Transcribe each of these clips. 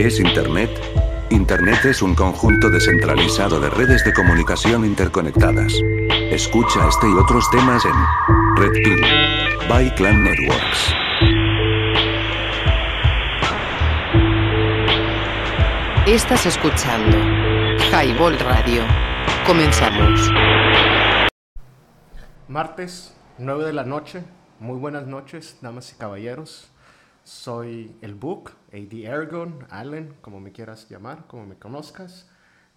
¿Qué es Internet? Internet es un conjunto descentralizado de redes de comunicación interconectadas. Escucha este y otros temas en Red Pill by Clan Networks. Estás escuchando Highball Radio. Comenzamos. Martes, 9 de la noche. Muy buenas noches, damas y caballeros. Soy el Book, AD Ergon, Allen, como me quieras llamar, como me conozcas.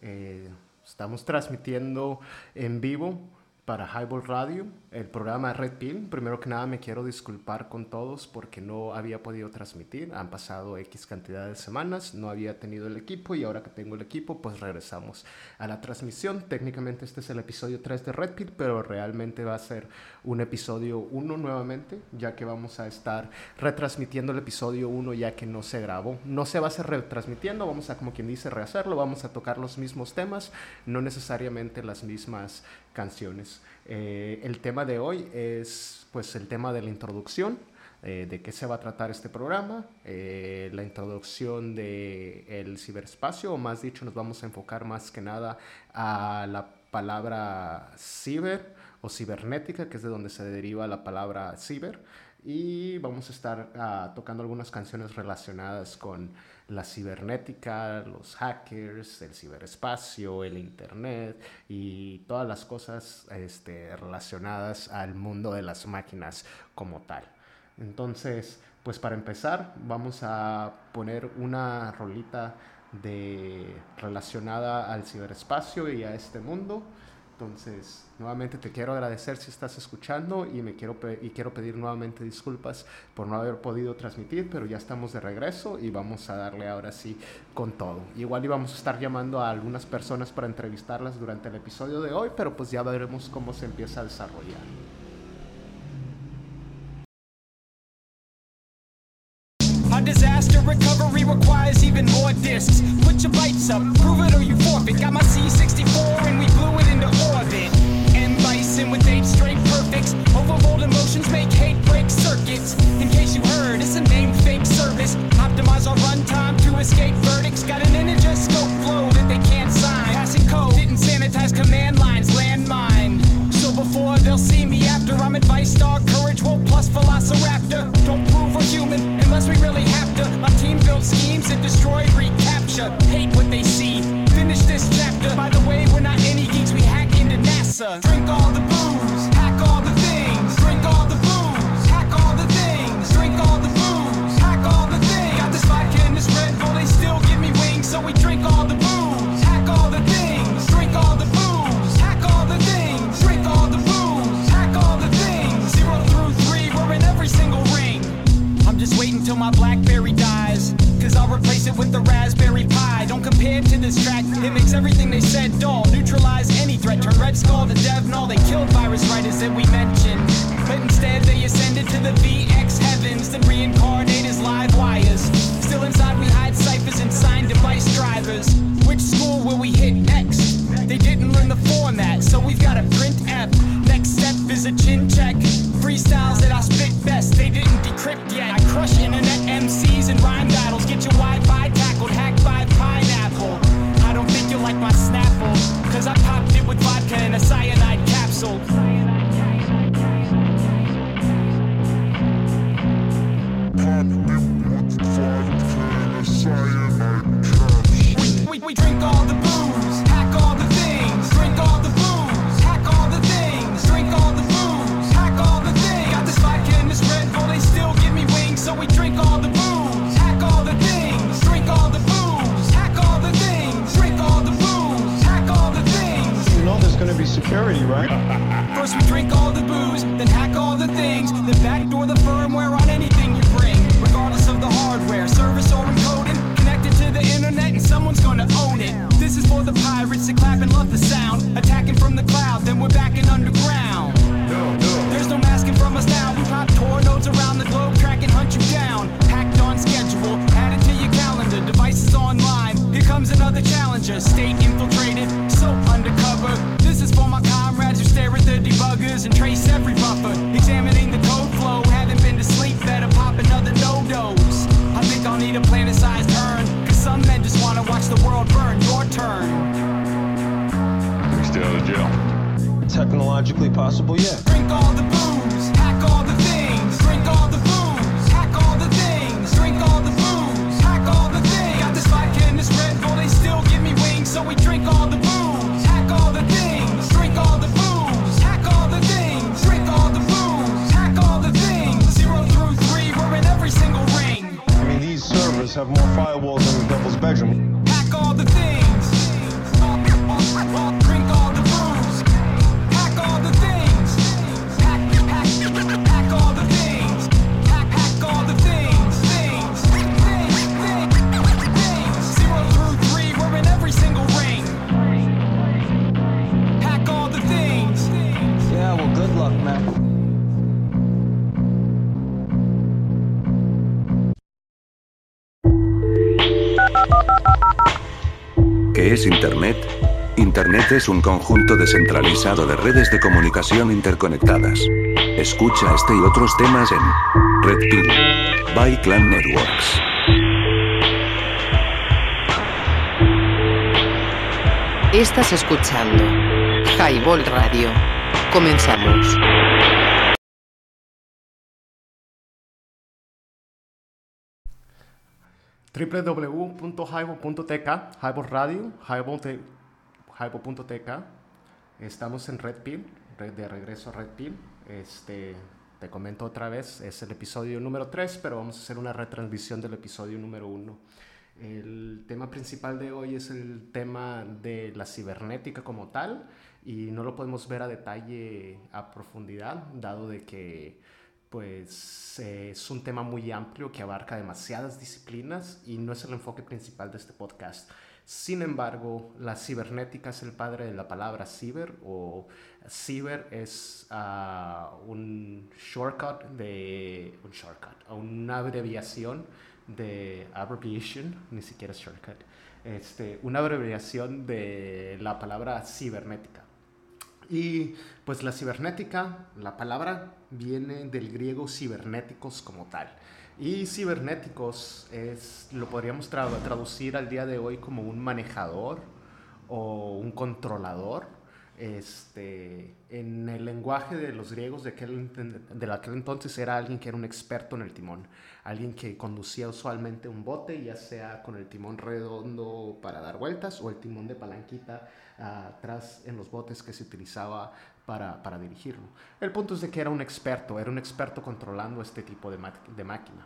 Eh, estamos transmitiendo en vivo para Highball Radio, el programa Red Pill. Primero que nada me quiero disculpar con todos porque no había podido transmitir. Han pasado X cantidad de semanas, no había tenido el equipo y ahora que tengo el equipo pues regresamos a la transmisión. Técnicamente este es el episodio 3 de Red Pill, pero realmente va a ser un episodio 1 nuevamente, ya que vamos a estar retransmitiendo el episodio 1 ya que no se grabó. No se va a ser retransmitiendo, vamos a como quien dice rehacerlo, vamos a tocar los mismos temas, no necesariamente las mismas canciones. Eh, el tema de hoy es pues el tema de la introducción, eh, de qué se va a tratar este programa, eh, la introducción del el ciberespacio, o más dicho, nos vamos a enfocar más que nada a la palabra ciber o cibernética, que es de donde se deriva la palabra ciber, y vamos a estar ah, tocando algunas canciones relacionadas con la cibernética, los hackers, el ciberespacio, el internet y todas las cosas este, relacionadas al mundo de las máquinas como tal. Entonces, pues para empezar, vamos a poner una rolita de relacionada al ciberespacio y a este mundo. Entonces, nuevamente te quiero agradecer si estás escuchando y me quiero y quiero pedir nuevamente disculpas por no haber podido transmitir, pero ya estamos de regreso y vamos a darle ahora sí con todo. Igual íbamos a estar llamando a algunas personas para entrevistarlas durante el episodio de hoy, pero pues ya veremos cómo se empieza a desarrollar. Es un conjunto descentralizado de redes de comunicación interconectadas. Escucha este y otros temas en Red Pill by Clan Networks. Estás escuchando Highball Radio. Comenzamos. www.highball.tk, Highball Radio, Highball Highball.tk. Estamos en Red Pill, de regreso a Red Pill. Este, te comento otra vez, es el episodio número 3, pero vamos a hacer una retransmisión del episodio número 1. El tema principal de hoy es el tema de la cibernética como tal y no lo podemos ver a detalle a profundidad, dado de que pues eh, es un tema muy amplio que abarca demasiadas disciplinas y no es el enfoque principal de este podcast. Sin embargo, la cibernética es el padre de la palabra ciber o ciber es ah, un shortcut de un shortcut, una abreviación de abbreviation, ni siquiera es shortcut, este, una abreviación de la palabra cibernética. Y pues la cibernética, la palabra viene del griego cibernéticos como tal. Y cibernéticos es, lo podríamos tra- traducir al día de hoy como un manejador o un controlador. Este, en el lenguaje de los griegos de aquel, de aquel entonces era alguien que era un experto en el timón, alguien que conducía usualmente un bote, ya sea con el timón redondo para dar vueltas o el timón de palanquita ah, atrás en los botes que se utilizaba para, para dirigirlo. El punto es de que era un experto, era un experto controlando este tipo de, de máquina.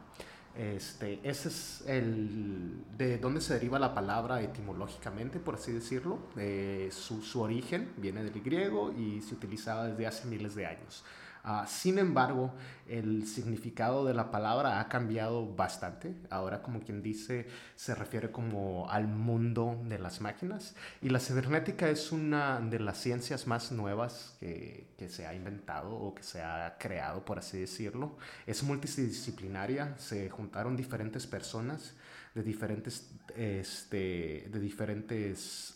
Este, ese es el de dónde se deriva la palabra etimológicamente, por así decirlo. Eh, su, su origen viene del griego y se utilizaba desde hace miles de años. Ah, sin embargo, el significado de la palabra ha cambiado bastante. Ahora, como quien dice, se refiere como al mundo de las máquinas. Y la cibernética es una de las ciencias más nuevas que, se ha inventado o que se ha creado, por así decirlo. Es multidisciplinaria, se juntaron diferentes personas de diferentes, este, de diferentes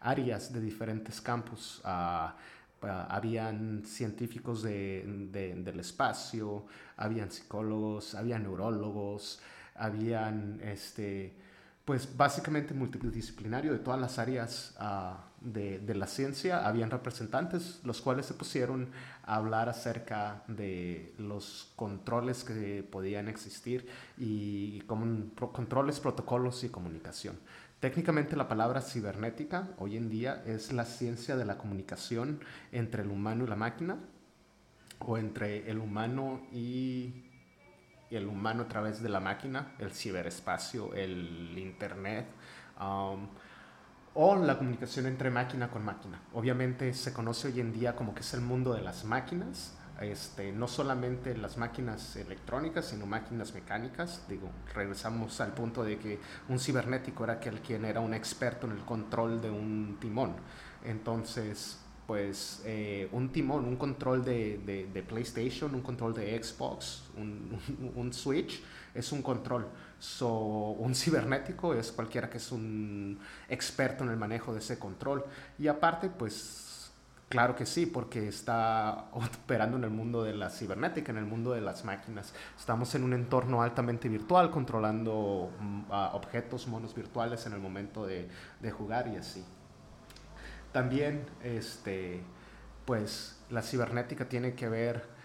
áreas, de diferentes campos. Ah, habían científicos de- de- del espacio, habían psicólogos, habían neurólogos, habían, este, pues básicamente multidisciplinario de todas las áreas ah, de, la ciencia, habían representantes los cuales se pusieron a hablar acerca de los controles que podían existir y como controles, protocolos y comunicación. Técnicamente la palabra cibernética hoy en día es la ciencia de la comunicación entre el humano y la máquina o entre el humano y el humano a través de la máquina, el ciberespacio, el internet, um, o la comunicación entre máquina con máquina. Obviamente se conoce hoy en día como que es el mundo de las máquinas, este, no solamente las máquinas electrónicas, sino máquinas mecánicas. Digo, regresamos al punto de que un cibernético era aquel quien era un experto en el control de un timón. Entonces, pues eh, un timón, un control de, de- PlayStation, un control de Xbox, un, un- un Switch, es un control. So, un cibernético es cualquiera que es un experto en el manejo de ese control. Y aparte, pues claro que sí, porque está operando en el mundo de la cibernética, en el mundo de las máquinas. Estamos en un entorno altamente virtual, controlando mm, objetos, monos virtuales en el momento de, de jugar y así. también, este, pues la cibernética tiene que ver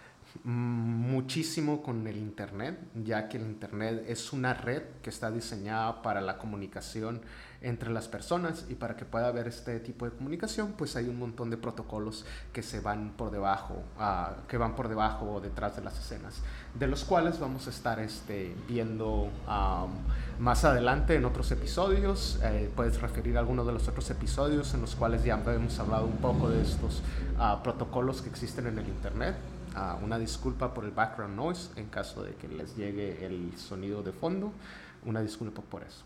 muchísimo con el Internet, ya que el Internet es una red que está diseñada para la comunicación entre las personas y para que pueda haber este tipo de comunicación, pues hay un montón de protocolos que se van por debajo, uh, que van por debajo o detrás de las escenas, de los cuales vamos a estar este, viendo um, más adelante en otros episodios. Eh, puedes referir a algunos de los otros episodios en los cuales ya hemos hablado un poco de estos uh, protocolos que existen en el Internet. Uh, una disculpa por el background noise en caso de que les llegue el sonido de fondo. Una disculpa por eso.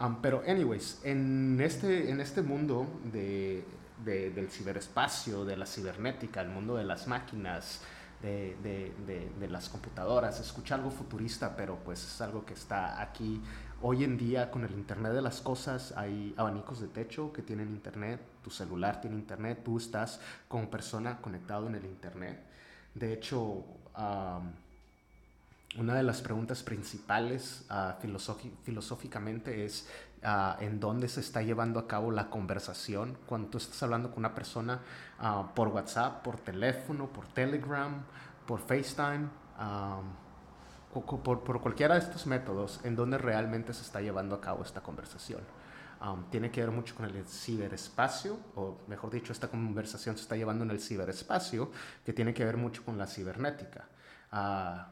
Um, pero, anyways, en este, en este mundo de, de, del ciberespacio, de la cibernética, el mundo de las máquinas, de, de, las computadoras, escucha algo futurista, pero pues es algo que está aquí hoy en día con el Internet de las Cosas. Hay abanicos de techo que tienen Internet, tu celular tiene Internet, tú estás como persona conectado en el Internet. De hecho, una de las preguntas principales uh, filosóficamente es uh, en dónde se está llevando a cabo la conversación cuando tú estás hablando con una persona uh, por WhatsApp, por teléfono, por Telegram, por FaceTime, por, por, cualquiera de estos métodos, en dónde realmente se está llevando a cabo esta conversación. Tiene que ver mucho con el ciberespacio, o mejor dicho, esta conversación se está llevando en el ciberespacio, que tiene que ver mucho con la cibernética. Uh,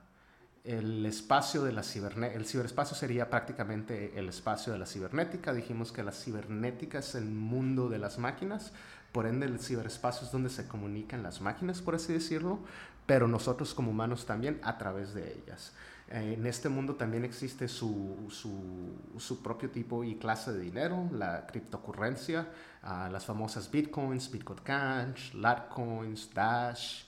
el espacio de la cibernética, el ciberespacio sería prácticamente el espacio de la cibernética. Dijimos que la cibernética es el mundo de las máquinas, por ende el ciberespacio es donde se comunican las máquinas, por así decirlo, pero nosotros como humanos también a través de ellas. En este mundo también existe su, su, propio tipo y clase de dinero, la criptocurrencia, uh, las famosas bitcoins, Bitcoin Cash, Latcoins, Dash,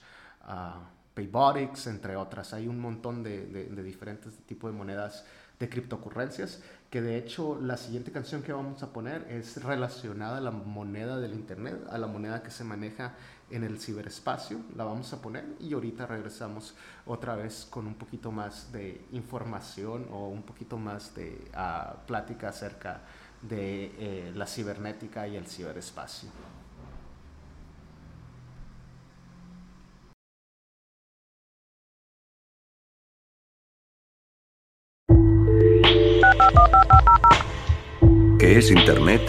uh, Paybotics, entre otras. Hay un montón de, de, de diferentes tipos de monedas de criptocurrencias, que de hecho la siguiente canción que vamos a poner es relacionada a la moneda del Internet, a la moneda que se maneja en el ciberespacio, la vamos a poner y ahorita regresamos otra vez con un poquito más de información o un poquito más de uh, plática acerca de eh, la cibernética y el ciberespacio. ¿Qué es Internet?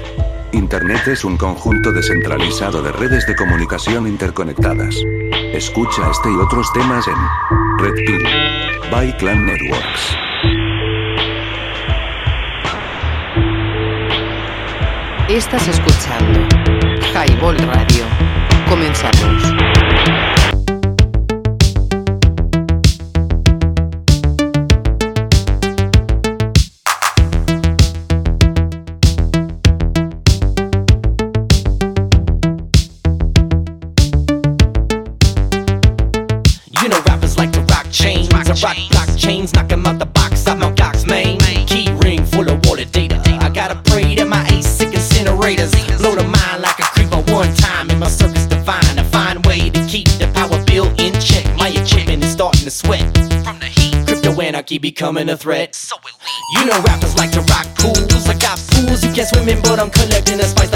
Internet es un conjunto descentralizado de redes de comunicación interconectadas. Escucha este y otros temas en Red Pill by Clan Networks. Estás escuchando Highball Radio. Comenzamos. Anarchy becoming a threat. So you know rappers like to rock pools. I got pools you can't swim in, but I'm collecting the spice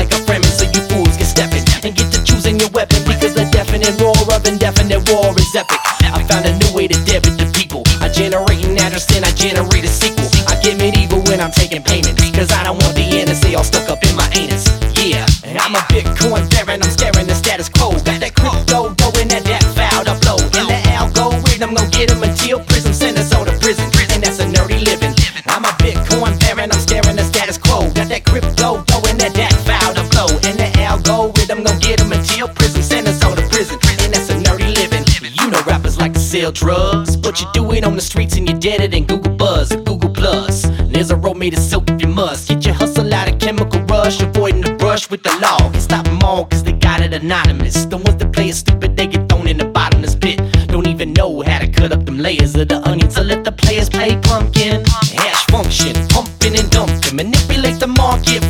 made of silk if you must. Get your hustle out of chemical rush, avoiding the brush with the law. Can stop them all cause they got it anonymous. The ones that play it stupid, they get thrown in the bottomless pit. Don't even know how to cut up them layers of the onion. So let the players play pumpkin. Hash function, pumping and dumping. Manipulate the market,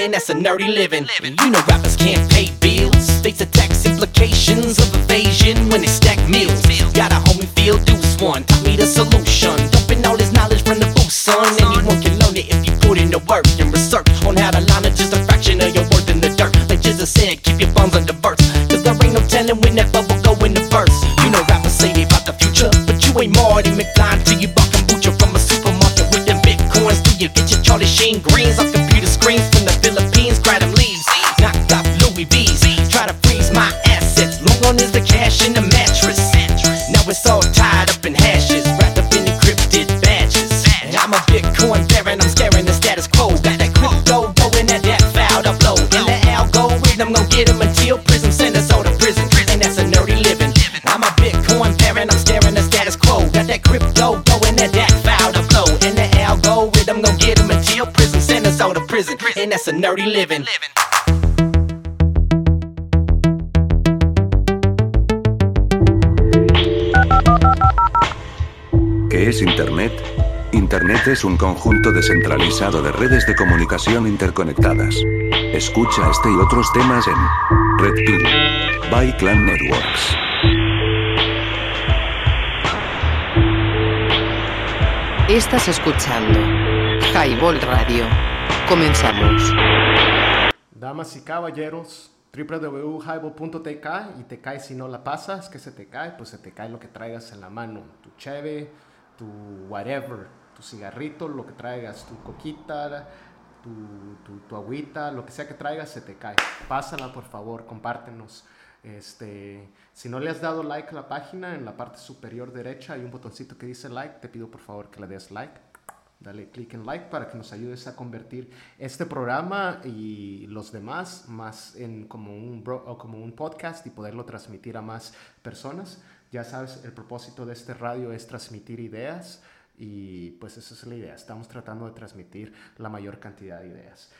And that's a nerdy living. You know rappers can't pay bills. Face the tax implications of evasion when they stack meals. Got a homie feel deuce one, taught me the solution. Dumping all this knowledge from the booth, son. Prison. And that's a nerdy living. ¿Qué es Internet? Internet es un conjunto descentralizado de redes de comunicación interconectadas. Escucha este y otros temas en Red Pill by Clan Networks. Estás escuchando Highball Radio. Comenzamos. Damas y caballeros, www.highball.tk y te cae si no la pasas, que se te cae, pues se te cae lo que traigas en la mano, tu cheve, tu whatever, tu cigarrito, lo que traigas, tu coquita, tu, tu, tu agüita, lo que sea que traigas, se te cae. Pásala por favor, compártenos. Este, si no le has dado like a la página, en la parte superior derecha hay un botoncito que dice like, te pido por favor que le des like. Dale clic en like para que nos ayudes a convertir este programa y los demás más en como un, bro- o como un podcast y poderlo transmitir a más personas. Ya sabes, el propósito de este radio es transmitir ideas y pues esa es la idea. Estamos tratando de transmitir la mayor cantidad de ideas.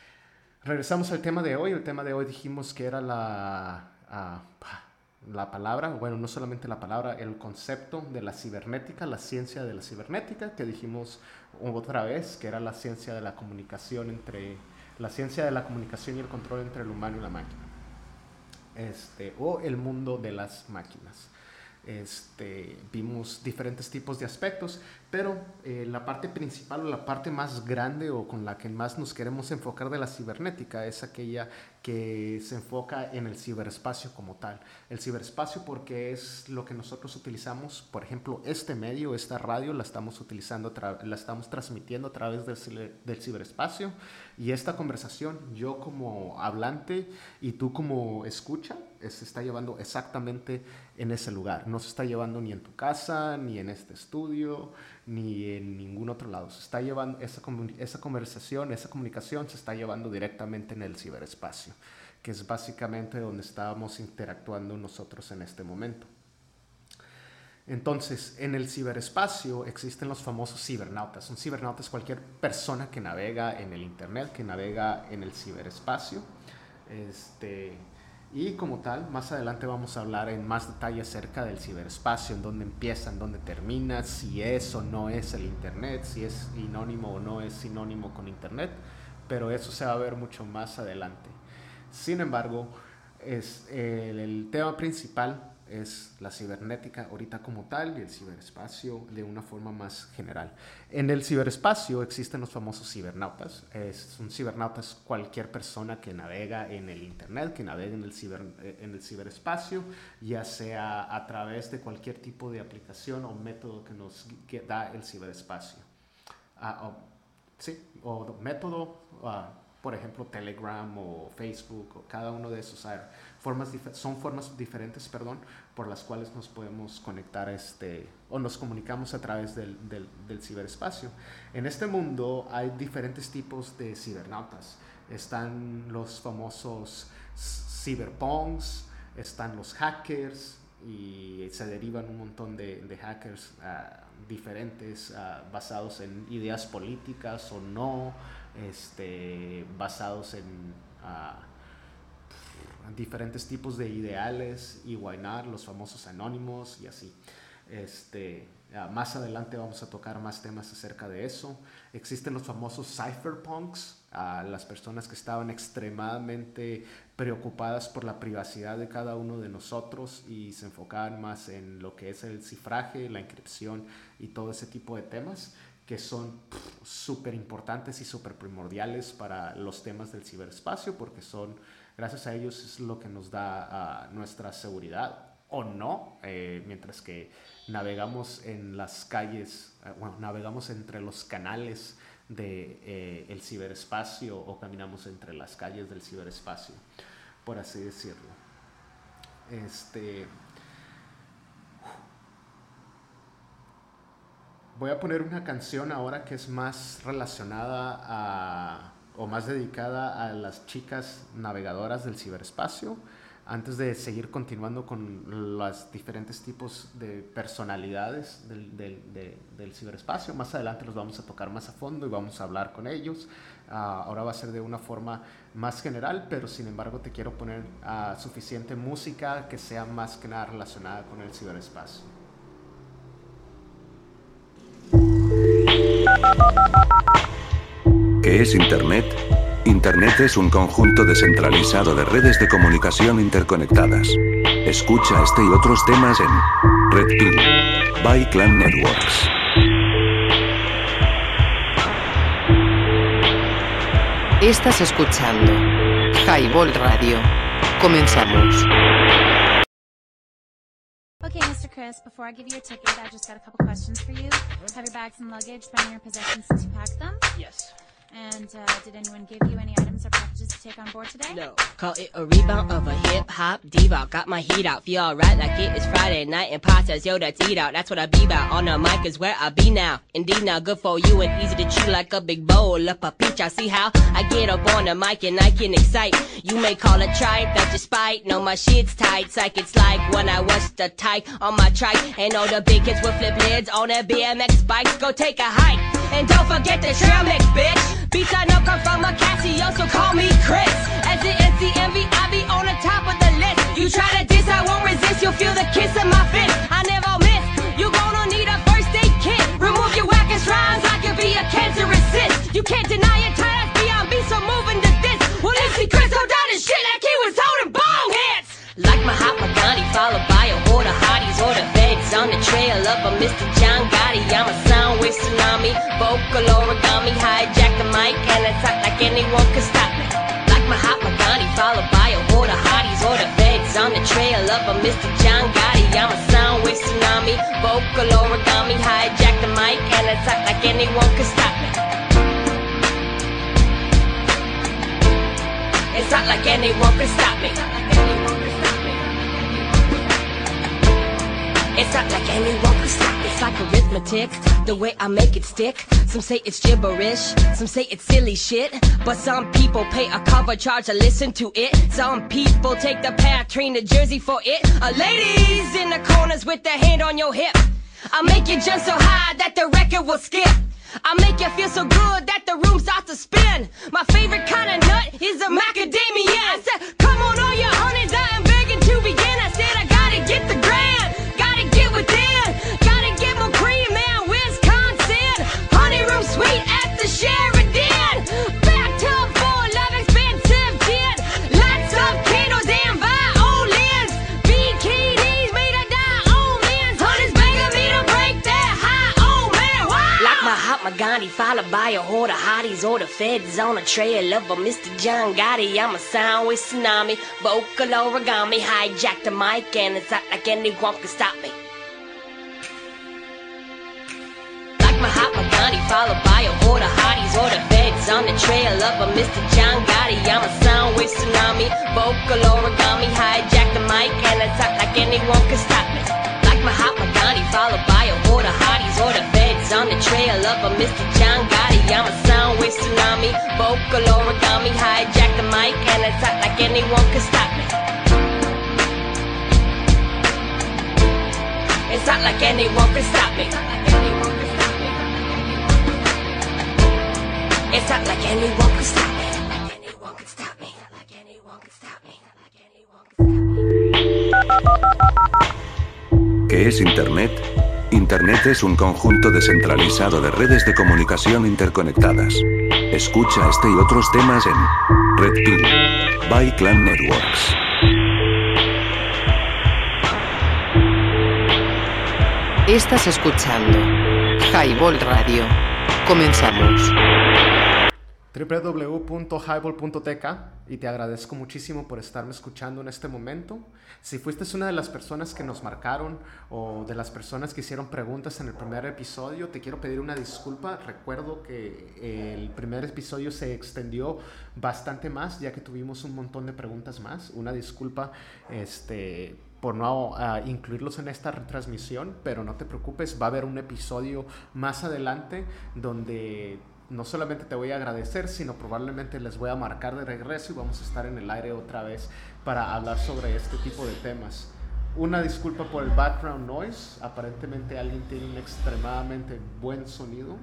Regresamos al tema de hoy. El tema de hoy dijimos que era la, ah, la palabra, bueno, no solamente la palabra, el concepto de la cibernética, la ciencia de la cibernética, que dijimos otra vez, que era la ciencia de la comunicación entre, la ciencia de la comunicación y el control entre el humano y la máquina. Este, o el mundo de las máquinas. Este, vimos diferentes tipos de aspectos, pero eh, la parte principal o la parte más grande o con la que más nos queremos enfocar de la cibernética es aquella que se enfoca en el ciberespacio como tal. El ciberespacio porque es lo que nosotros utilizamos, por ejemplo, este medio, esta radio, la estamos utilizando, la estamos transmitiendo a través del, del ciberespacio y esta conversación, yo como hablante y tú como escucha, se está llevando exactamente en ese lugar. No se está llevando ni en tu casa, ni en este estudio, ni en ningún otro lado. Se está llevando esa, esa conversación, esa comunicación se está llevando directamente en el ciberespacio, que es básicamente donde estábamos interactuando nosotros en este momento. Entonces, en el ciberespacio existen los famosos cibernautas. Un cibernauta es cualquier persona que navega en el Internet, que navega en el ciberespacio. Este, y como tal, más adelante vamos a hablar en más detalle acerca del ciberespacio, en dónde empieza, en dónde termina, si es o no es el Internet, si es sinónimo o no es sinónimo con Internet, pero eso se va a ver mucho más adelante. Sin embargo, es, el, el tema principal es la cibernética ahorita como tal y el ciberespacio de una forma más general. En el ciberespacio existen los famosos cibernautas. Es, un cibernauta es cualquier persona que navega en el Internet, que navega en el, ciber, en el ciberespacio, ya sea a través de cualquier tipo de aplicación o método que nos da el ciberespacio. Ah, o- sí, o método, ah, por ejemplo, Telegram o Facebook o cada uno de esos formas son formas diferentes, perdón, por las cuales nos podemos conectar este o nos comunicamos a través del, del, del ciberespacio. En este mundo hay diferentes tipos de cibernautas. Están los famosos cyberpunks, están los hackers y se derivan un montón de, de hackers ah, diferentes ah, basados en ideas políticas o no, este, basados en ah, diferentes tipos de ideales y wainar, los famosos anónimos y así. Este, más adelante vamos a tocar más temas acerca de eso. Existen los famosos cypherpunks, las personas que estaban extremadamente preocupadas por la privacidad de cada uno de nosotros y se enfocaban más en lo que es el cifraje, la inscripción y todo ese tipo de temas que son súper importantes y súper primordiales para los temas del ciberespacio porque son, gracias a ellos es lo que nos da uh, nuestra seguridad o no, eh, mientras que navegamos en las calles, eh, bueno, navegamos entre los canales del de, eh, ciberespacio o caminamos entre las calles del ciberespacio, por así decirlo. Este, voy a poner una canción ahora que es más relacionada a, o más dedicada a las chicas navegadoras del ciberespacio antes de seguir continuando con los diferentes tipos de personalidades del, del, del, ciberespacio. Más adelante los vamos a tocar más a fondo y vamos a hablar con ellos. Uh, ahora va a ser de una forma más general, pero sin embargo te quiero poner uh, suficiente música que sea más que nada relacionada con el ciberespacio. ¿Qué es Internet? Internet es un conjunto descentralizado de redes de comunicación interconectadas. Escucha este y otros temas en Red Pill by Clan Networks. Estás escuchando Highball Radio. Comenzamos. Okay, Mr. Chris, before I give you a ticket, I just got a couple questions for you. Have your bags and luggage been in your possession since you packed them? Yes. And uh, did anyone give you any items or packages to take on board today? No. Call it a rebound of a hip hop diva. Got my heat out, feel alright like it is Friday night. And says, yo, that's eat out. That's what I be about. On the mic is where I be now. Indeed, now good for you and easy to chew like a big bowl of a peach. I see how I get up on the mic and I can excite. You may call it tripe, that's your spite. No, my shit's tight. Psych, it's like when I was the type on my trike. And all the big kids with flip lids on their BMX bikes. Go take a hike. And don't forget the trail mix, bitch. Beats I know come from a Casio, so call me Chris. As the NCMV, I be on the top of the list. You try to diss, I won't resist. You'll feel the kiss of my fist. I never miss. You gonna need a first aid kit. Remove your wackest rhymes, I could be a cancerous cyst. You can't deny it, tired beyond be so moving to this. Well, MC Chris hold down his shit like he was holding bong hits. Like Mahatma Gandhi, followed by a horde of hotties or the feds on the trail of a Mr. John Gotti. I'm a sound wave tsunami, vocal origami, hijack mic and attack like anyone can stop me. Like Mahatma Gandhi, followed by a horde of hotties or the feds on the trail of a Mr. John Gotti. I'm a sound wave tsunami, vocal origami, hijack the mic and attack like anyone can stop me. It's not like anyone can stop me. It's not like anyone can stop. It's like arithmetic, the way I make it stick. Some say it's gibberish, some say it's silly shit. But some people pay a cover charge to listen to it. Some people take the path, train to Jersey for it. A ladies in the corners with their hand on your hip. I make you jump so high that the record will skip. I make you feel so good that the room starts to spin. My favorite kind of nut is a macadamia. I said, come on, all your honeys, I Gandhi, followed by a horde of hotties or the feds on a trail of a Mr. John Gotti. I'm a sound with tsunami, vocal origami, hijacked the mic and it's not like anyone can stop me. Like Mahatma Gandhi, followed by a horde of hotties or the feds on the trail of a Mr. John Gotti. I'm a sound with tsunami, vocal origami, hijacked the mic and it's not like anyone can stop me. Like Mahatma Gandhi, followed by horde of hotties or the feds on the trail of a Mr. John Gotti. I'm a sound with tsunami, vocal origami, hijack the mic and it's not like anyone can stop me. It's not like anyone can stop me. It's not. Like anyone can stop me. ¿Qué es Internet? Internet es un conjunto descentralizado de redes de comunicación interconectadas. Escucha este y otros temas en Red Pill by Clan Networks. Estás escuchando Highball Radio. Comenzamos. www.highball.tk y te agradezco muchísimo por estarme escuchando en este momento. Si fuiste una de las personas que nos marcaron o de las personas que hicieron preguntas en el primer episodio, te quiero pedir una disculpa. Recuerdo que el primer episodio se extendió bastante más ya que tuvimos un montón de preguntas más. Una disculpa este, por no uh, incluirlos en esta retransmisión, pero no te preocupes, va a haber un episodio más adelante donde no solamente te voy a agradecer, sino probablemente les voy a marcar de regreso y vamos a estar en el aire otra vez para hablar sobre este tipo de temas. Una disculpa por el background noise, aparentemente alguien tiene un extremadamente buen sonido.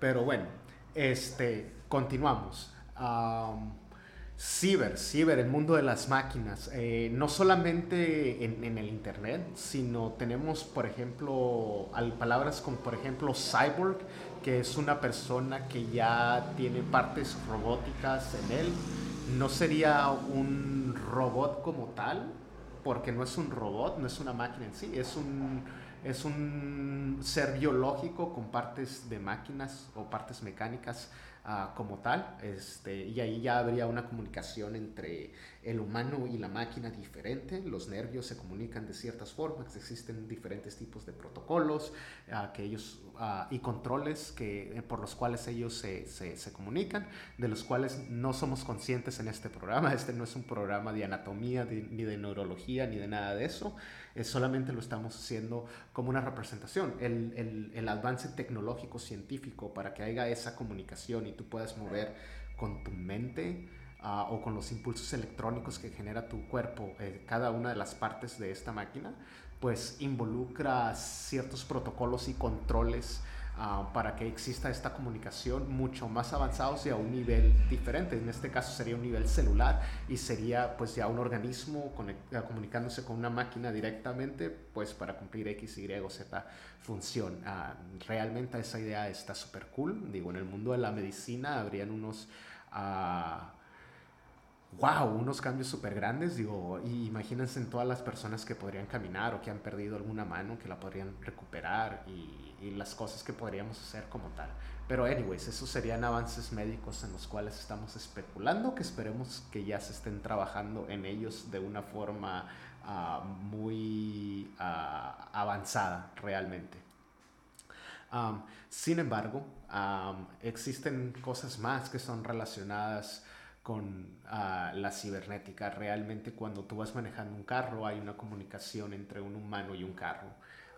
Pero bueno, este, continuamos. Ciber, ciber, el mundo de las máquinas, eh, no solamente en, en, el Internet, sino tenemos, por ejemplo, al, palabras como, por ejemplo, cyborg, que es una persona que ya tiene partes robóticas en él. No sería un robot como tal, porque no es un robot, no es una máquina en sí, es un, es un ser biológico con partes de máquinas o partes mecánicas uh, como tal, este, y ahí ya habría una comunicación entre el humano y la máquina diferente, los nervios se comunican de ciertas formas, existen diferentes tipos de protocolos uh, y controles que, eh, por los cuales ellos se, se, comunican, de los cuales no somos conscientes en este programa, este no es un programa de anatomía, ni de neurología, ni de nada de eso, es solamente lo estamos haciendo como una representación, el, el, el avance tecnológico científico para que haya esa comunicación y tú puedas mover con tu mente uh, o con los impulsos electrónicos que genera tu cuerpo eh, cada una de las partes de esta máquina, pues involucra ciertos protocolos y controles Uh, para que exista esta comunicación mucho más avanzados y a un nivel diferente. En este caso sería un nivel celular y sería pues ya un organismo comunicándose con una máquina directamente pues para cumplir X, Y o Z función. Uh, realmente esa idea está súper cool. Digo, en el mundo de la medicina habrían unos... Uh, wow, unos cambios súper grandes, digo, imagínense en todas las personas que podrían caminar o que han perdido alguna mano, que la podrían recuperar y, y, las cosas que podríamos hacer como tal. Pero anyways, esos serían avances médicos en los cuales estamos especulando, que esperemos que ya se estén trabajando en ellos de una forma uh, muy uh, avanzada realmente. Um, sin embargo, um, existen cosas más que son relacionadas con uh, la cibernética. Realmente cuando tú vas manejando un carro hay una comunicación entre un humano y un carro.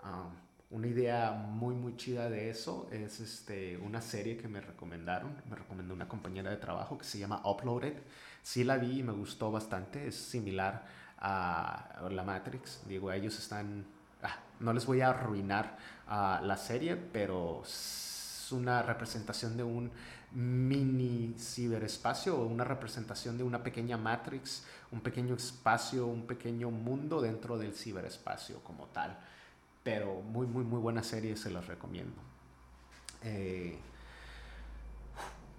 Um, una idea muy muy chida de eso es este, una serie que me recomendaron, me recomendó una compañera de trabajo que se llama Uploaded. Sí la vi y me gustó bastante, es similar a la Matrix. Digo, ellos están... Ah, no les voy a arruinar uh, la serie, pero es una representación de un mini ciberespacio o una representación de una pequeña matrix, un pequeño espacio, un pequeño mundo dentro del ciberespacio como tal. Pero muy, muy, muy buena serie, se las recomiendo. Eh,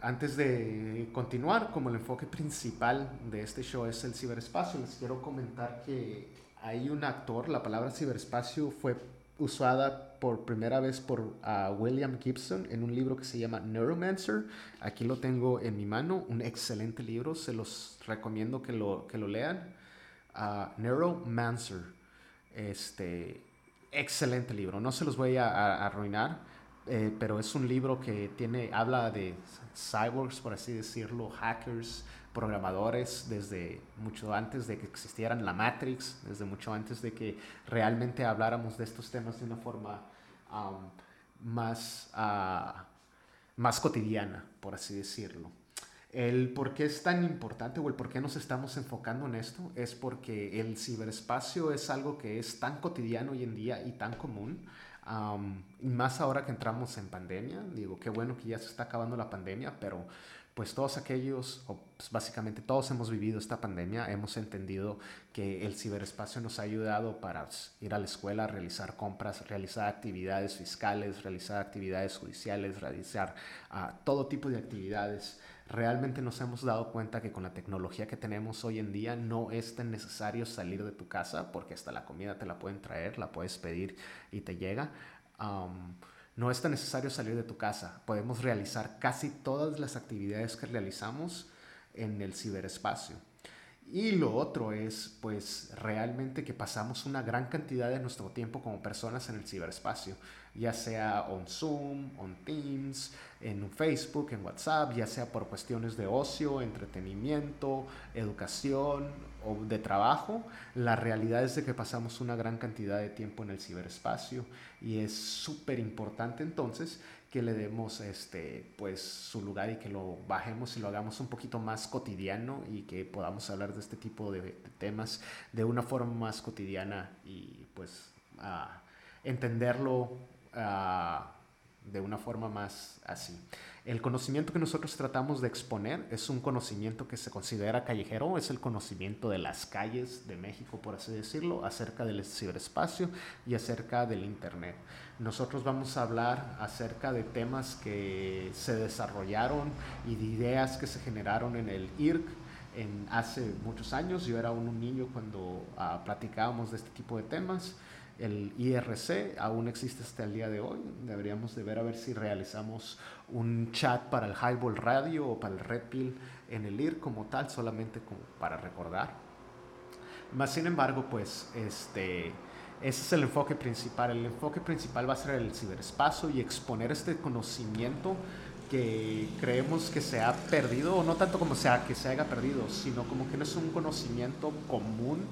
antes de continuar, como el enfoque principal de este show es el ciberespacio, les quiero comentar que hay un actor, la palabra ciberespacio fue usada por primera vez por William Gibson en un libro que se llama Neuromancer. Aquí lo tengo en mi mano, un excelente libro, se los recomiendo que lo, que lo lean. Uh, Neuromancer, este, excelente libro, no se los voy a, arruinar, eh, pero es un libro que tiene, habla de cyborgs, por así decirlo, hackers, programadores desde mucho antes de que existieran la Matrix, desde mucho antes de que realmente habláramos de estos temas de una forma um, más, uh, más cotidiana, por así decirlo. El por qué es tan importante o el por qué nos estamos enfocando en esto es porque el ciberespacio es algo que es tan cotidiano hoy en día y tan común. Y más ahora que entramos en pandemia, digo, qué bueno que ya se está acabando la pandemia, pero pues todos aquellos, pues básicamente todos hemos vivido esta pandemia, hemos entendido que el ciberespacio nos ha ayudado para ir a la escuela, realizar compras, realizar actividades fiscales, realizar actividades judiciales, realizar uh, todo tipo de actividades realmente nos hemos dado cuenta que con la tecnología que tenemos hoy en día no es tan necesario salir de tu casa porque hasta la comida te la pueden traer, la puedes pedir y te llega. No es tan necesario salir de tu casa. Podemos realizar casi todas las actividades que realizamos en el ciberespacio. Y lo otro es, pues, realmente que pasamos una gran cantidad de nuestro tiempo como personas en el ciberespacio ya sea on Zoom, on Teams, en Facebook, en WhatsApp, ya sea por cuestiones de ocio, entretenimiento, educación o de trabajo, la realidad es de que pasamos una gran cantidad de tiempo en el ciberespacio y es súper importante entonces que le demos este pues su lugar y que lo bajemos y lo hagamos un poquito más cotidiano y que podamos hablar de este tipo de, temas de una forma más cotidiana y pues entenderlo de una forma más así. El conocimiento que nosotros tratamos de exponer es un conocimiento que se considera callejero, es el conocimiento de las calles de México, por así decirlo, acerca del ciberespacio y acerca del Internet. Nosotros vamos a hablar acerca de temas que se desarrollaron y de ideas que se generaron en el IRC en hace muchos años. Yo era un, niño cuando uh, platicábamos de este tipo de temas el IRC aún existe hasta el día de hoy. Deberíamos de ver a ver si realizamos un chat para el Highball Radio o para el Red Pill en el IR como tal, solamente como para recordar. Más sin embargo, pues este, ese es el enfoque principal. El enfoque principal va a ser el ciberespacio y exponer este conocimiento que creemos que se ha perdido, o no tanto como sea que se haya perdido, sino como que no es un conocimiento común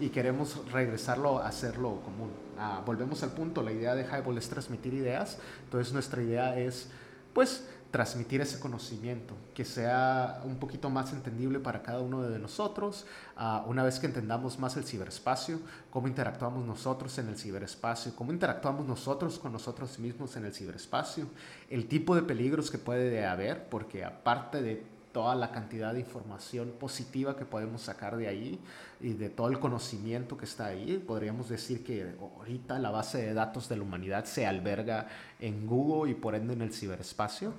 y queremos regresarlo a hacerlo común. Ah, volvemos al punto, la idea de Highball es transmitir ideas, entonces nuestra idea es pues transmitir ese conocimiento, que sea un poquito más entendible para cada uno de nosotros, uh, una vez que entendamos más el ciberespacio, cómo interactuamos nosotros en el ciberespacio, cómo interactuamos nosotros con nosotros mismos en el ciberespacio, el tipo de peligros que puede haber, porque aparte de toda la cantidad de información positiva que podemos sacar de ahí y de todo el conocimiento que está ahí. Podríamos decir que ahorita la base de datos de la humanidad se alberga en Google y por ende en el ciberespacio.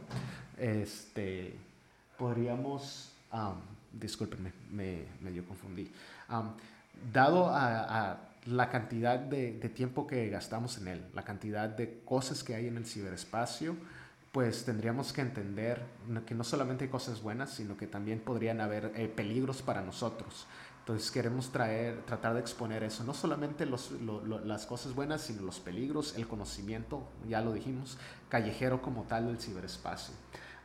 Este, podríamos, um, discúlpenme, me medio confundí. Um, dado a, a la cantidad de, de, tiempo que gastamos en él, la cantidad de cosas que hay en el ciberespacio, pues tendríamos que entender que no solamente hay cosas buenas, sino que también podrían haber eh, peligros para nosotros. Entonces queremos tratar de exponer eso, no solamente las cosas buenas, sino los peligros, el conocimiento, ya lo dijimos, callejero como tal del ciberespacio.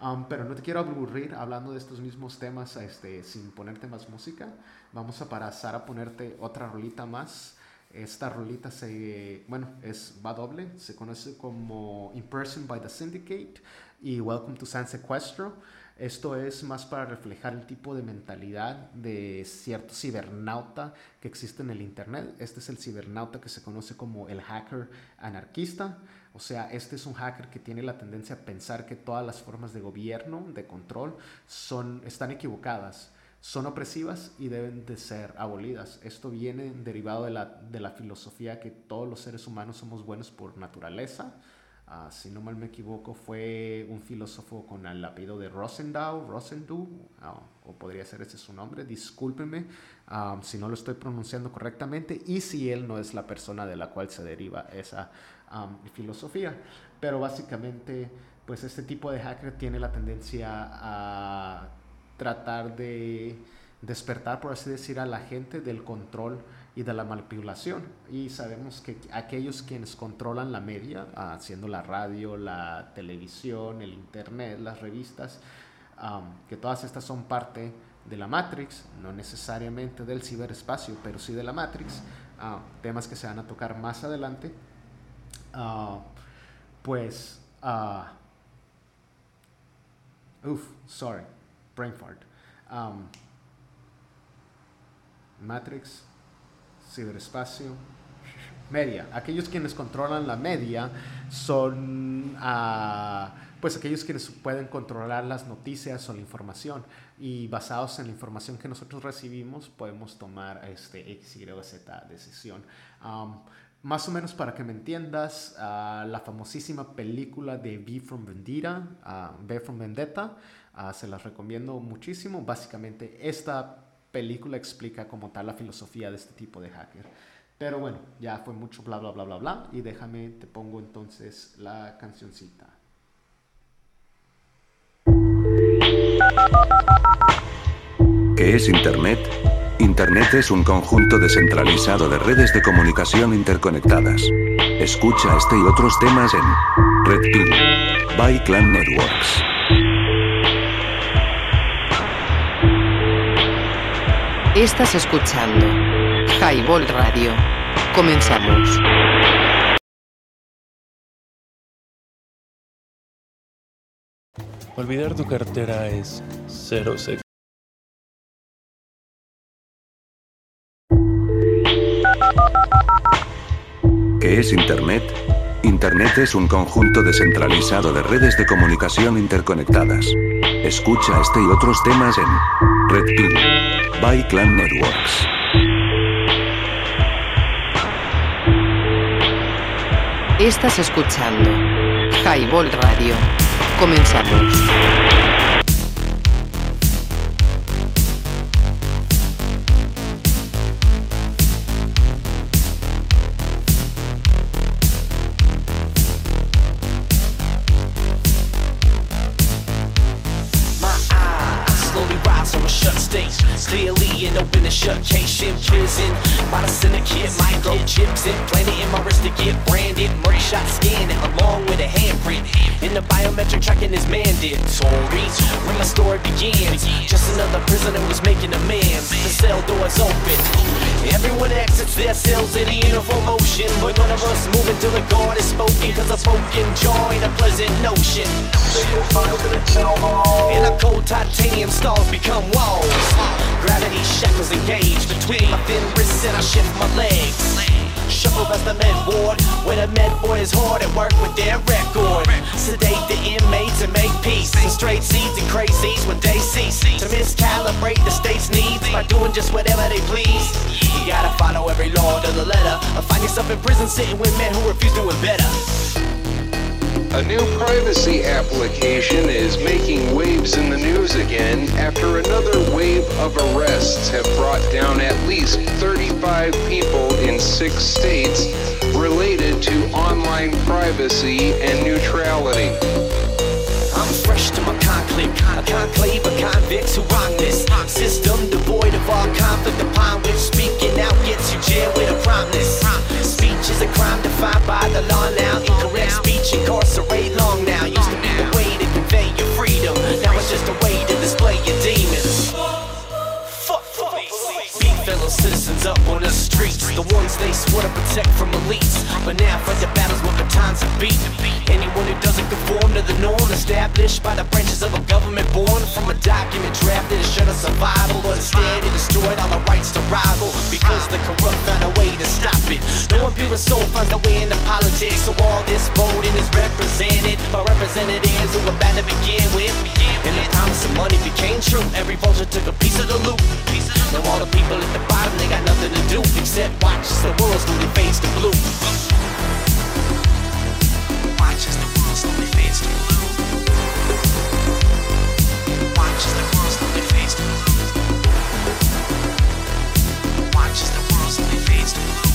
Um, pero no te quiero aburrir hablando de estos mismos temas este, sin ponerte más música. Vamos a pasar a ponerte otra rolita más. Esta rolita se, bueno, es, va doble, se conoce como In Person by the Syndicate y Welcome to San Sequestro. Esto es más para reflejar el tipo de mentalidad de cierto cibernauta que existe en el Internet. Este es el cibernauta que se conoce como el hacker anarquista. O sea, este es un hacker que tiene la tendencia a pensar que todas las formas de gobierno, de control, son, están equivocadas son opresivas y deben de ser abolidas. Esto viene derivado de la, de la filosofía que todos los seres humanos somos buenos por naturaleza. Uh, si no mal me equivoco, fue un filósofo con el apellido de Rosendau, Rosendu, uh, o podría ser ese su nombre, discúlpenme um, si no lo estoy pronunciando correctamente y si él no es la persona de la cual se deriva esa um, filosofía. Pero básicamente, pues este tipo de hacker tiene la tendencia a tratar de despertar, por así decir, a la gente del control y de la manipulación. Y sabemos que aquellos quienes controlan la media, haciendo la radio, la televisión, el internet, las revistas, que todas estas son parte de la Matrix, no necesariamente del ciberespacio, pero sí de la Matrix, uh, temas que se van a tocar más adelante, uh, pues, uh, uff, sorry, brain fart. Um, Matrix, ciberespacio, media. Aquellos quienes controlan la media son ah, pues aquellos quienes pueden controlar las noticias o la información y basados en la información que nosotros recibimos podemos tomar este X, Y, Z decisión. Um, más o menos para que me entiendas, ah, la famosísima película de V from Vendetta, uh, V from Vendetta, se las recomiendo muchísimo. Básicamente esta película explica como tal la filosofía de este tipo de hacker. Pero bueno, ya fue mucho bla bla bla bla bla y déjame, te pongo entonces la cancioncita. ¿Qué es Internet? Internet es un conjunto descentralizado de redes de comunicación interconectadas. Escucha este y otros temas en Red Pill by Clan Networks. Estás escuchando Highball Radio. Comenzamos. Olvidar tu cartera es cero sexo. ¿Qué es Internet? Internet es un conjunto descentralizado de redes de comunicación interconectadas. Escucha este y otros temas en Red Pill by Clan Networks. Estás escuchando Highball Radio. Comenzamos. And in prison By the syndicate, microchips implanted in my wrist to get branded. Mugshot scanning along with a handprint. And the biometric tracking is mandatory. When my story begins Just another prisoner was making amends. The cell doors open. Everyone exits their cells in a uniform motion. But none of us move until the guard is spoken. Cause a spoken jaw ain't a pleasant notion. In a cold titanium stalls become walls. Gravity shackles engage between my thin wrists and I shift my legs. Shuffle past the med ward, where the med boy is hard at work with their record. Sedate the inmates and make peace. And straight seeds and crazies when they cease to miscalibrate the state's needs by doing just whatever they please. You gotta follow every law to the letter, or find yourself in prison sitting with men who refuse doing better. A new privacy application is making waves in the news again after another wave of arrests have brought down at least 35 people in six states related to online privacy and neutrality. I'm fresh to my conclave, a conclave of convicts who rock this system devoid of all conflict upon which speaking out gets you jailed with a promise. Speech is a crime defined by the law now. Incorrect speech incarcerate long now. Used fellow citizens up on the streets, the ones they swore to protect from elites. But now fight the battles with batons and beat. Anyone who doesn't conform to the norm established by the branches of a government born from a document drafted to shut a survival, but instead it destroyed all the rights to rival because the corrupt found a way to stop it. No impure soul finds their way into politics, so all this voting is represented by representatives who were bad to begin with. And the promise of money became true. Every vulture took a piece of the loot. Now all the people at the bottom, they got nothing to do except watch the world slowly fades to blue. Watch as the world slowly fades to blue. Watch as the world slowly fades to blue. Watch as the world slowly fades to blue.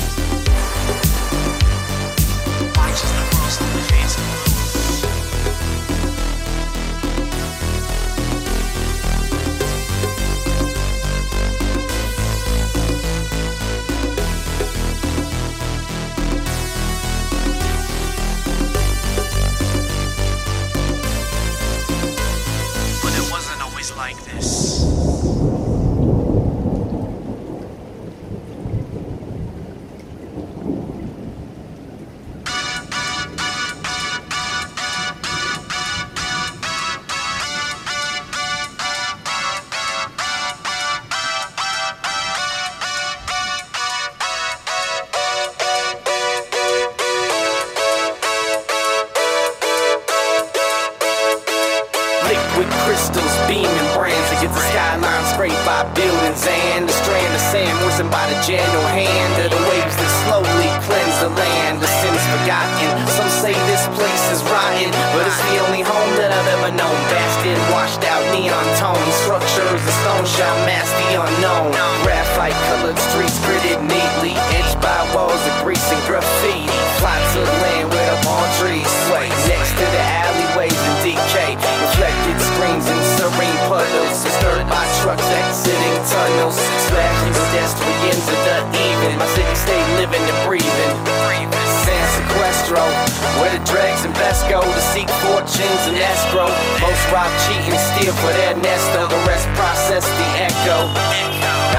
The dregs and best go to seek fortunes and escrow. Most rob, cheat, and steal for their nest, though the rest process the echo.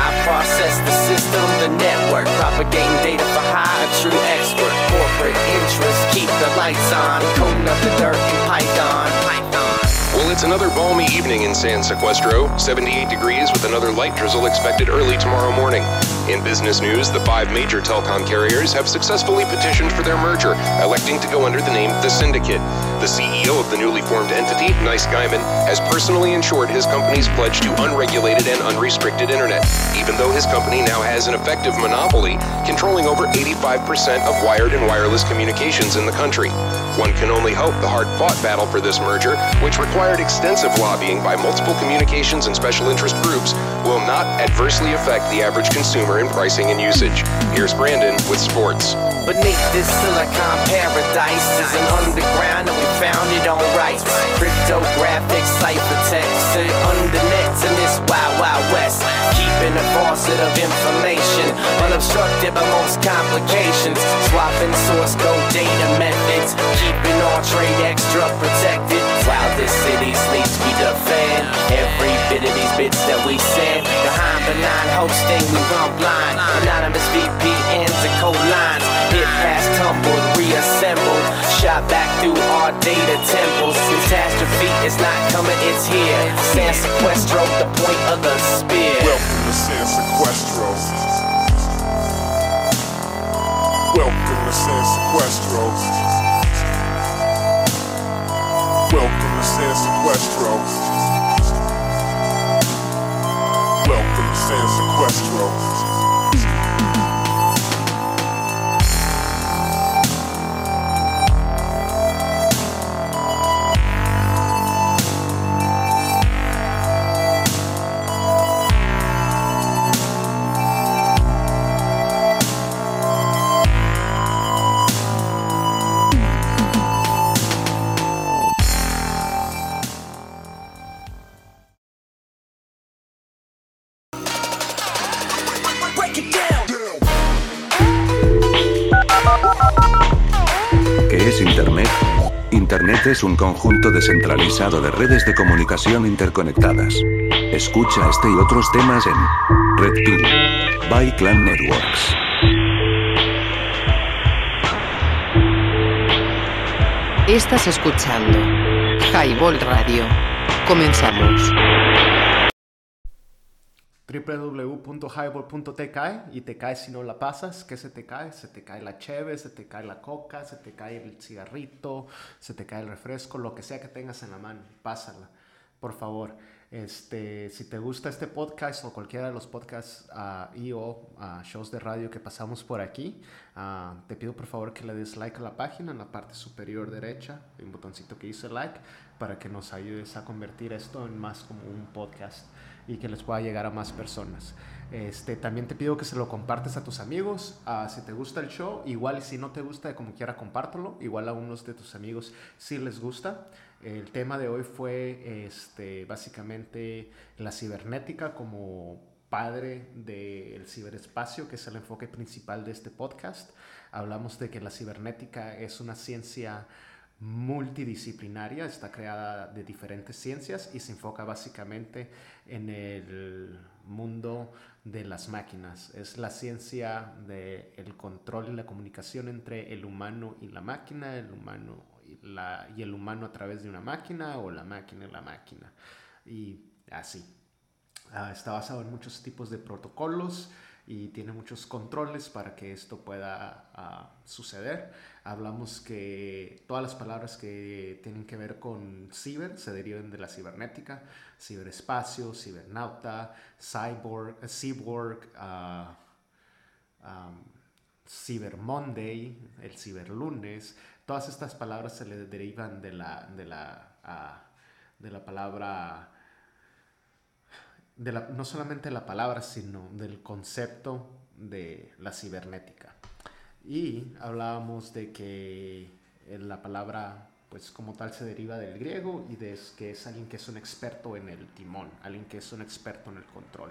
I process the system, the network, propagating data for hire, true expert. Corporate interests keep the lights on, coating up the dirt in Python. It's another balmy evening in San Sequestro, 78 degrees with another light drizzle expected early tomorrow morning. In business news, the five major telecom carriers have successfully petitioned for their merger, electing to go under the name The Syndicate. The CEO of the newly formed entity, Nice Guyman, has personally ensured his company's pledge to unregulated and unrestricted internet, even though his company now has an effective monopoly, controlling over 85% of wired and wireless communications in the country. One can only hope the hard-fought battle for this merger, which required extensive lobbying by multiple communications and special interest groups, will not adversely affect the average consumer in pricing and usage. Here's Brandon with sports. Beneath this silicon paradise is an underground and we found it on rights. Cryptographic ciphertext sit undernets in this wild, wild west. Keeping a faucet of information unobstructed by most complications. Swapping source code data methods. Keeping all trade extra protected. While this city sleeps, we defend every bit of these bits that we send. Benign hosting, we run blind. Anonymous VPNs and code lines. Hit past tumbled, reassembled. Shot back through our data temples. Catastrophe is not coming, it's here. San Sequestro, the point of the spear. Welcome to San Sequestro. Welcome to San Sequestro. Welcome to San Sequestro. San Sequestro. Es un conjunto descentralizado de redes de comunicación interconectadas. Escucha este y otros temas en Red Pill by Clan Networks. Estás escuchando Highball Radio. Comenzamos. www.highball.tk y te cae si no la pasas. ¿Qué se te cae? Se te cae la cheve, se te cae la coca, se te cae el cigarrito, se te cae el refresco, lo que sea que tengas en la mano. Pásala, por favor. Este, si te gusta este podcast o cualquiera de los podcasts ah, y o ah, shows de radio que pasamos por aquí, ah, te pido por favor que le des like a la página en la parte superior derecha, un botoncito que dice like para que nos ayudes a convertir esto en más como un podcast y que les pueda llegar a más personas. Este, también te pido que se lo compartes a tus amigos. si te gusta el show, igual si no te gusta, como quiera, compártelo. Igual a unos de tus amigos si les gusta. El tema de hoy fue este, básicamente la cibernética como padre del ciberespacio, que es el enfoque principal de este podcast. Hablamos de que la cibernética es una ciencia multidisciplinaria, está creada de diferentes ciencias y se enfoca básicamente en el mundo de las máquinas. Es la ciencia del control y la comunicación entre el humano y la máquina, el humano y, la, y el humano a través de una máquina o la máquina y la máquina. Y así. Ah, está basado en muchos tipos de protocolos y tiene muchos controles para que esto pueda ah, suceder. Hablamos que todas las palabras que tienen que ver con ciber se deriven de la cibernética, ciberespacio, cibernauta, cyborg, eh, cyborg, uh, el ciberlunes, todas estas palabras se le derivan de la, de la, de la palabra no solamente la palabra, sino del concepto de la cibernética. Y hablábamos de que la palabra, pues como tal, se deriva del griego y de que es alguien que es un experto en el timón, alguien que es un experto en el control.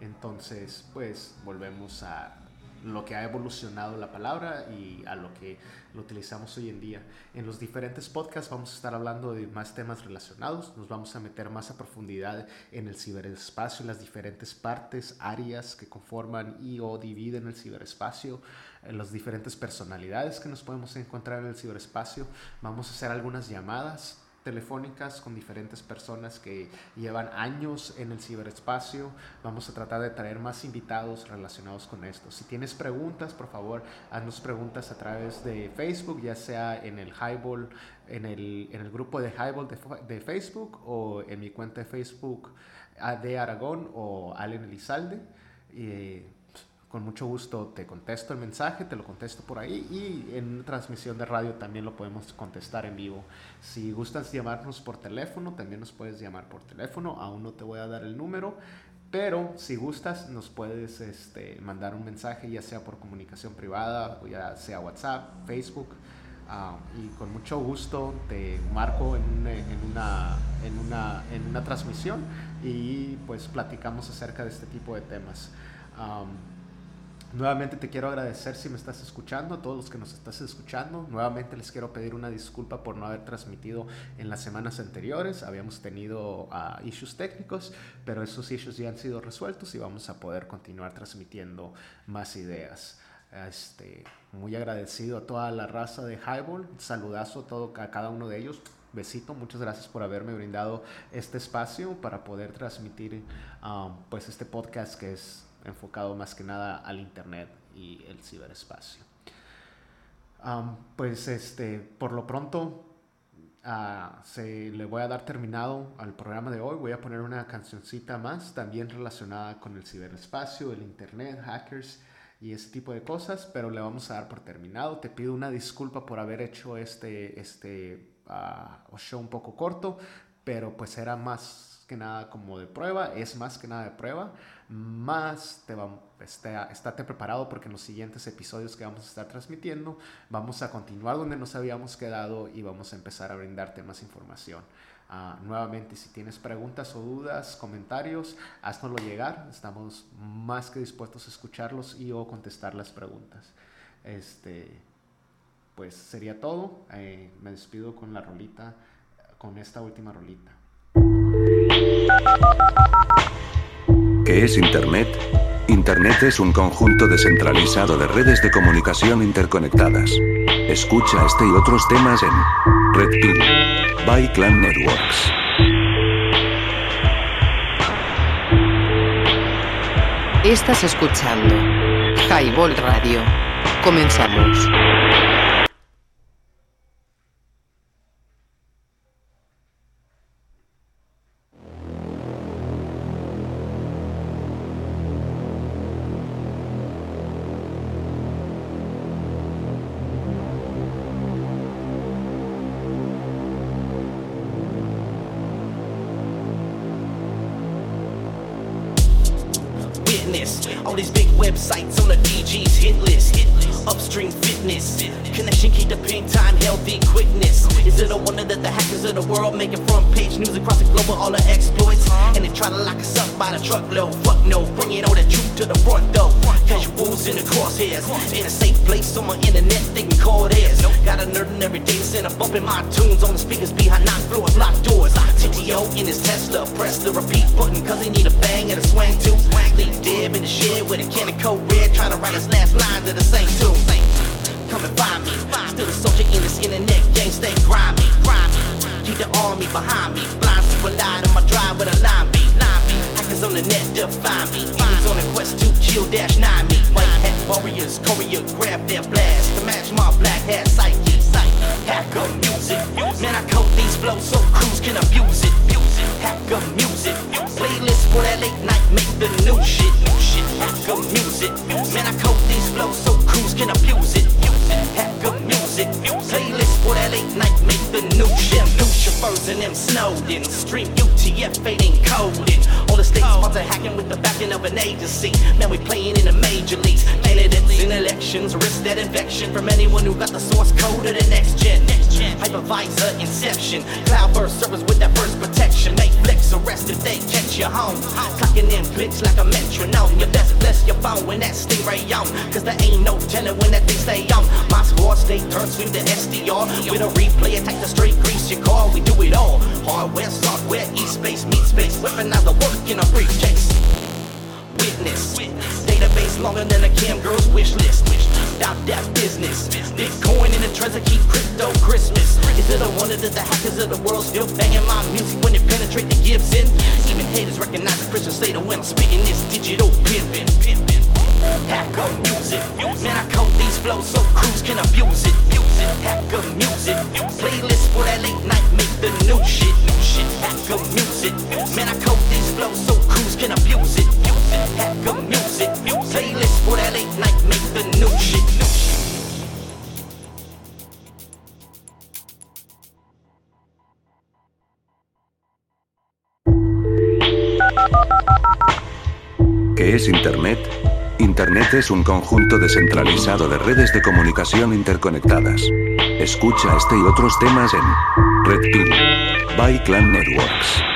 Entonces, pues volvemos a lo que ha evolucionado la palabra y a lo que lo utilizamos hoy en día. En los diferentes podcasts vamos a estar hablando de más temas relacionados, nos vamos a meter más a profundidad en el ciberespacio, en las diferentes partes, áreas que conforman y o dividen el ciberespacio, en las diferentes personalidades que nos podemos encontrar en el ciberespacio. Vamos a hacer algunas llamadas telefónicas con diferentes personas que llevan años en el ciberespacio. Vamos a tratar de traer más invitados relacionados con esto. Si tienes preguntas, por favor, haznos preguntas a través de Facebook, ya sea en el Highball, en el, en el grupo de Highball de, de, Facebook o en mi cuenta de Facebook de Aragón o Allen Elizalde. Y, con mucho gusto te contesto el mensaje, te lo contesto por ahí y en transmisión de radio también lo podemos contestar en vivo. Si gustas llamarnos por teléfono, también nos puedes llamar por teléfono, aún no te voy a dar el número, pero si gustas nos puedes este, mandar un mensaje ya sea por comunicación privada o ya sea WhatsApp, Facebook. Ah, y con mucho gusto te marco en una, en, una, en, una, en una transmisión y pues platicamos acerca de este tipo de temas. Nuevamente te quiero agradecer si me estás escuchando, a todos los que nos estás escuchando. Nuevamente les quiero pedir una disculpa por no haber transmitido en las semanas anteriores. Habíamos tenido uh, issues técnicos, pero esos issues ya han sido resueltos y vamos a poder continuar transmitiendo más ideas. Este, muy agradecido a toda la raza de Highball. Saludazo a, todo, a cada uno de ellos. Besito, muchas gracias por haberme brindado este espacio para poder transmitir um, pues este podcast que es enfocado más que nada al Internet y el ciberespacio. pues este, por lo pronto uh, se le voy a dar terminado al programa de hoy. Voy a poner una cancioncita más, también relacionada con el ciberespacio, el Internet, hackers y ese tipo de cosas, pero le vamos a dar por terminado. Te pido una disculpa por haber hecho este, este uh, show un poco corto, pero pues era más nada como de prueba, es más que nada de prueba, más te va, está, estate preparado porque en los siguientes episodios que vamos a estar transmitiendo vamos a continuar donde nos habíamos quedado y vamos a empezar a brindarte más información. Uh, nuevamente, si tienes preguntas o dudas, comentarios, haznoslo llegar. Estamos más que dispuestos a escucharlos y o contestar las preguntas. Este, pues sería todo. Eh, me despido con la rolita, con esta última rolita. ¿Qué es Internet? Internet es un conjunto descentralizado de redes de comunicación interconectadas. Escucha este y otros temas en Red by Clan Networks. Estás escuchando Highball Radio. Comenzamos. And them Snowden. Stream UTF fading coded. All the states want to hacking with the backing of an agency. Man, we playing in the major leagues. Candidates in elections. Risk that infection from anyone who got the source code of the next gen. Hypervisor inception. cloud Cloudburst servers with that first protection. Make flicks arrest if they catch you home. Clocking in clicks like a metronome. You best bless your phone when that stingray on. Cause there ain't no telling when that thing stay on. My squad stay turned to the SDR. With a replay, attack the straight grease your car. We do it all. Hardware, software, e-space, meet space. Weaponize the work in a briefcase. Witness. Database longer than a cam girl's wish list. Stop that business. Bitcoin in the treasure, keep crypto Christmas. Is it a wonder that the hackers of the world still banging my music when it penetrate the Gibson? Even haters recognize the Christian state of when I'm speaking this digital pimpin'. Hacker music. Man, I code these flows so crews can abuse it. Hacker music. Playlist for that late night make the new shit. Hacker music. Man, I code so can abuse it. Shit. ¿Qué es Internet? Internet es un conjunto descentralizado de redes de comunicación interconectadas. Escucha este y otros temas en Red Pill by Clan Networks.